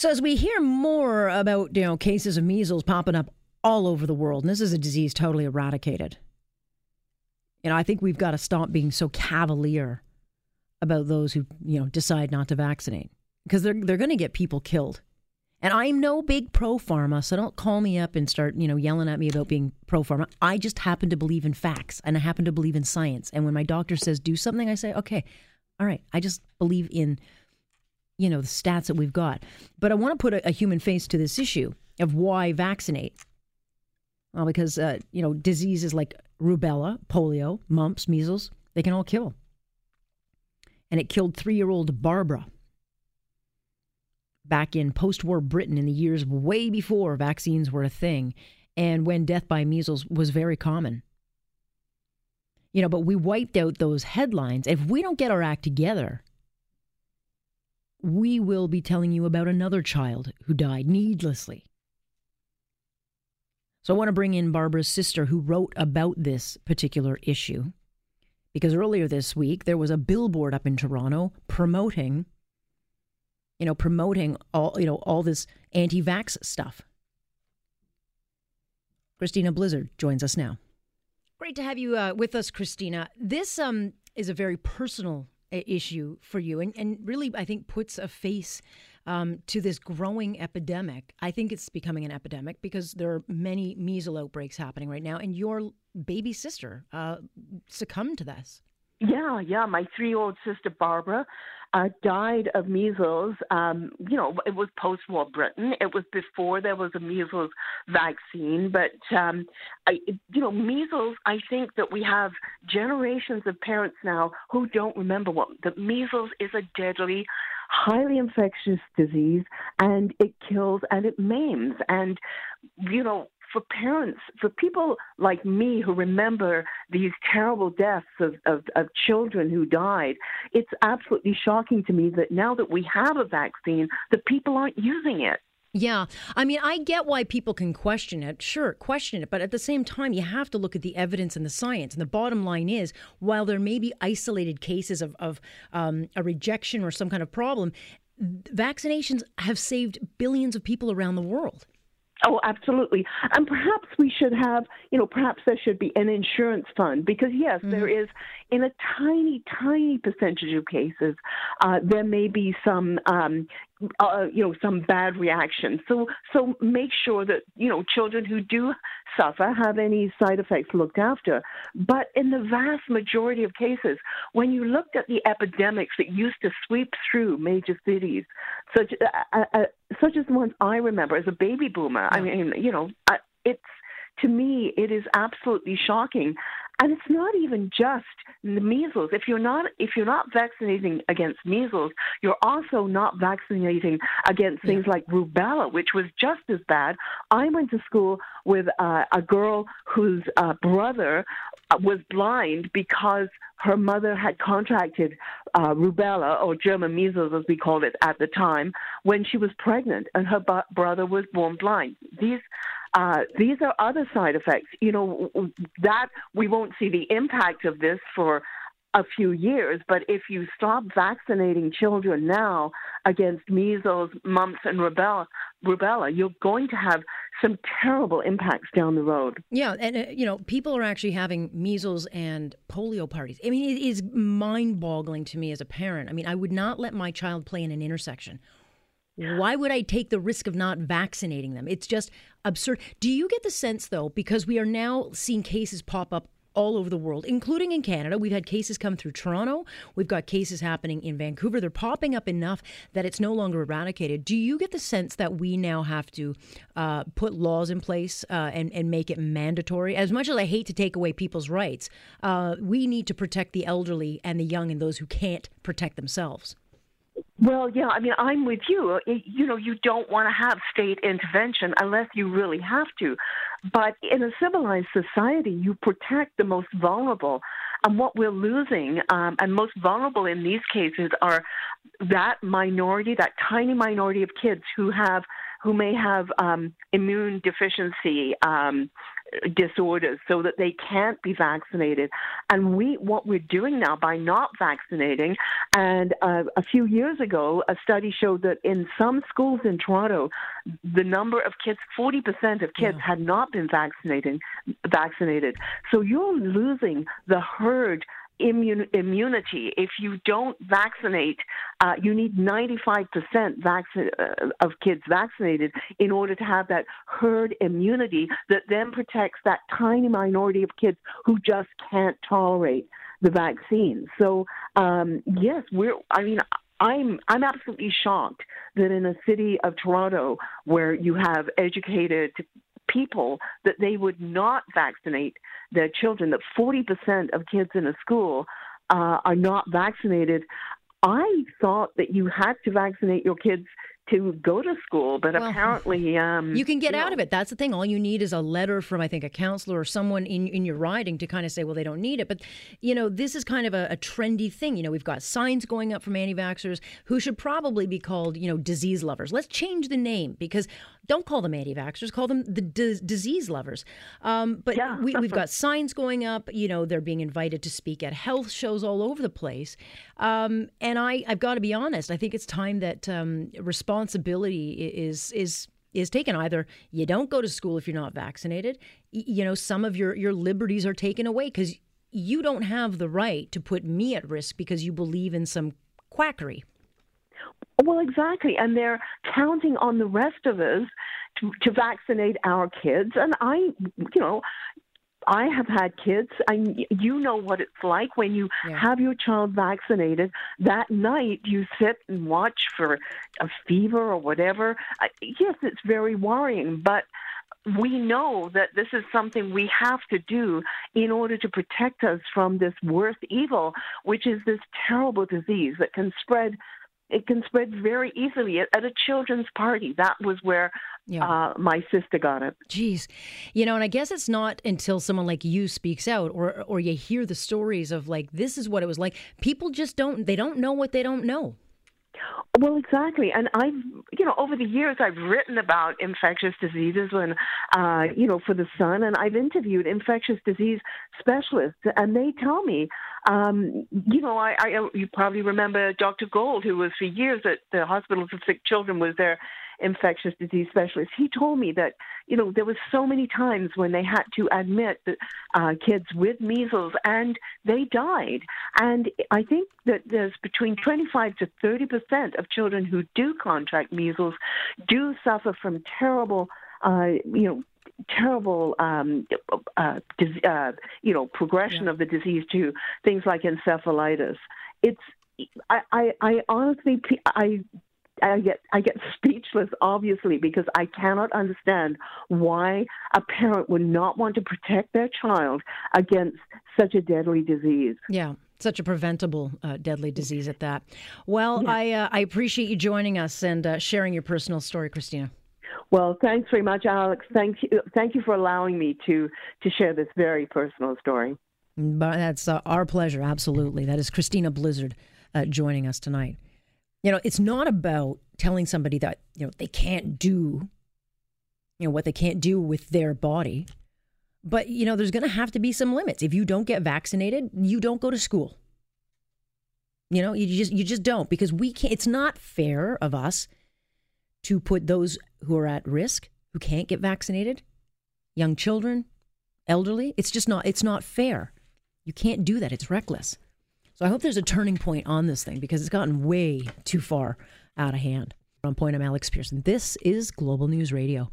So as we hear more about you know cases of measles popping up all over the world, and this is a disease totally eradicated. Know, I think we've got to stop being so cavalier about those who you know decide not to vaccinate because they're they're going to get people killed. And I'm no big pro pharma, so don't call me up and start, you know, yelling at me about being pro pharma. I just happen to believe in facts and I happen to believe in science. And when my doctor says do something, I say, okay, all right. I just believe in you know, the stats that we've got. But I want to put a, a human face to this issue of why vaccinate. Well, because, uh, you know, diseases like rubella, polio, mumps, measles, they can all kill. And it killed three year old Barbara back in post war Britain in the years way before vaccines were a thing and when death by measles was very common. You know, but we wiped out those headlines. If we don't get our act together, we will be telling you about another child who died needlessly. So I want to bring in Barbara's sister who wrote about this particular issue because earlier this week there was a billboard up in Toronto promoting you know promoting all you know all this anti-vax stuff. Christina Blizzard joins us now. Great to have you uh, with us, Christina. This um, is a very personal issue for you and, and really i think puts a face um, to this growing epidemic. I think it's becoming an epidemic because there are many measles outbreaks happening right now and your baby sister uh, succumbed to this yeah yeah my three year old sister barbara uh, died of measles. Um, you know, it was post war Britain. It was before there was a measles vaccine. But, um, I, you know, measles, I think that we have generations of parents now who don't remember what that measles is a deadly highly infectious disease and it kills and it maims and you know for parents, for people like me who remember these terrible deaths of, of, of, children who died, it's absolutely shocking to me that now that we have a vaccine, that people aren't using it. Yeah. I mean, I get why people can question it. Sure, question it. But at the same time, you have to look at the evidence and the science. And the bottom line is while there may be isolated cases of, of um, a rejection or some kind of problem, vaccinations have saved billions of people around the world. Oh, absolutely. And perhaps we should have, you know, perhaps there should be an insurance fund because, yes, mm-hmm. there is, in a tiny, tiny percentage of cases, uh, there may be some, um, uh, you know, some bad reactions. So, so make sure that you know children who do suffer have any side effects looked after. But in the vast majority of cases, when you looked at the epidemics that used to sweep through major cities, such uh, uh, uh such as the ones I remember as a baby boomer, I mean, you know, it's to me, it is absolutely shocking and it's not even just the measles. If you're not if you're not vaccinating against measles, you're also not vaccinating against things yeah. like rubella, which was just as bad. I went to school with uh, a girl whose uh, brother uh, was blind because her mother had contracted uh, rubella or German measles, as we called it at the time, when she was pregnant, and her brother was born blind. These uh, these are other side effects. You know, that we won't see the impact of this for a few years, but if you stop vaccinating children now against measles, mumps, and rubella, rubella, you're going to have some terrible impacts down the road. Yeah, and uh, you know, people are actually having measles and polio parties. I mean, it is mind-boggling to me as a parent. I mean, I would not let my child play in an intersection why would I take the risk of not vaccinating them? It's just absurd. Do you get the sense, though, because we are now seeing cases pop up all over the world, including in Canada. We've had cases come through Toronto. We've got cases happening in Vancouver. They're popping up enough that it's no longer eradicated. Do you get the sense that we now have to uh, put laws in place uh, and, and make it mandatory? As much as I hate to take away people's rights, uh, we need to protect the elderly and the young and those who can't protect themselves. Well, yeah, I mean, I'm with you. You know, you don't want to have state intervention unless you really have to. But in a civilized society, you protect the most vulnerable. And what we're losing, um, and most vulnerable in these cases, are that minority, that tiny minority of kids who have, who may have um, immune deficiency, um, disorders so that they can't be vaccinated. And we, what we're doing now by not vaccinating, and uh, a few years ago, a study showed that in some schools in Toronto, the number of kids, 40% of kids yeah. had not been vaccinated. Vaccinated. So you're losing the herd Immun- immunity. If you don't vaccinate, uh, you need 95% vac- uh, of kids vaccinated in order to have that herd immunity that then protects that tiny minority of kids who just can't tolerate the vaccine. So, um, yes, we're, I mean, I'm I'm absolutely shocked that in a city of Toronto where you have educated people that they would not vaccinate their children, that 40% of kids in a school uh, are not vaccinated. I thought that you had to vaccinate your kids to go to school, but well, apparently um, you can get out know. of it. That's the thing. All you need is a letter from I think a counselor or someone in in your riding to kind of say, well, they don't need it. But you know, this is kind of a, a trendy thing. You know, we've got signs going up from anti-vaxxers who should probably be called you know disease lovers. Let's change the name because don't call them anti-vaxxers, call them the d- disease lovers. Um, but yeah, we, have got signs going up. You know, they're being invited to speak at health shows all over the place. Um, and I, I've got to be honest. I think it's time that um, responsibility is is is taken. Either you don't go to school if you're not vaccinated. You know, some of your your liberties are taken away because you don't have the right to put me at risk because you believe in some quackery. Well, exactly. And they're counting on the rest of us to, to vaccinate our kids. And I, you know, I have had kids, and you know what it's like when you yeah. have your child vaccinated. That night, you sit and watch for a fever or whatever. I, Yes, it's very worrying, but we know that this is something we have to do in order to protect us from this worst evil, which is this terrible disease that can spread it can spread very easily at, a children's party. That was where yeah. uh, my sister got it. Jeez, you know, and I guess it's not until someone like you speaks out, or or you hear the stories of like this is what it was like. People just don't they don't know what they don't know. Well, exactly. And I've, you know, over the years, I've written about infectious diseases when, uh, you know, for the Sun, and I've interviewed infectious disease specialists, and they tell me, um, you know, I, I, you probably remember Dr. Gold, who was for years at the Hospital for Sick Children, was there infectious disease specialist, he told me that, you know, there was so many times when they had to admit that uh, kids with measles and they died. And I think that there's between 25 to 30 percent of children who do contract measles do suffer from terrible, uh, you know, terrible um, uh, uh, you know progression yeah. of the disease to things like encephalitis. It's I, I, I honestly I I get I get speechless, obviously, because I cannot understand why a parent would not want to protect their child against such a deadly disease. Yeah. Such a preventable uh, deadly disease at that. Well, yeah. I uh, I appreciate you joining us and uh, sharing your personal story, Christina. Well, thanks very much, Alex. Thank you, thank you for allowing me to to share this very personal story. But that's uh, our pleasure. Absolutely, that is Christina Blizzard uh, joining us tonight. You know, it's not about telling somebody that, you know, they can't do, you know, what they can't do with their body. But, you know, there's going to have to be some limits. If you don't get vaccinated, you don't go to school. You know, you just you just don't because we can't it's not fair of us to put those who are at risk, who can't get vaccinated, young children, elderly, it's just not it's not fair. You can't do that. It's reckless. So I hope there's a turning point on this thing because it's gotten way too far out of hand. On point, I'm Alex Pierson. This is Global News Radio.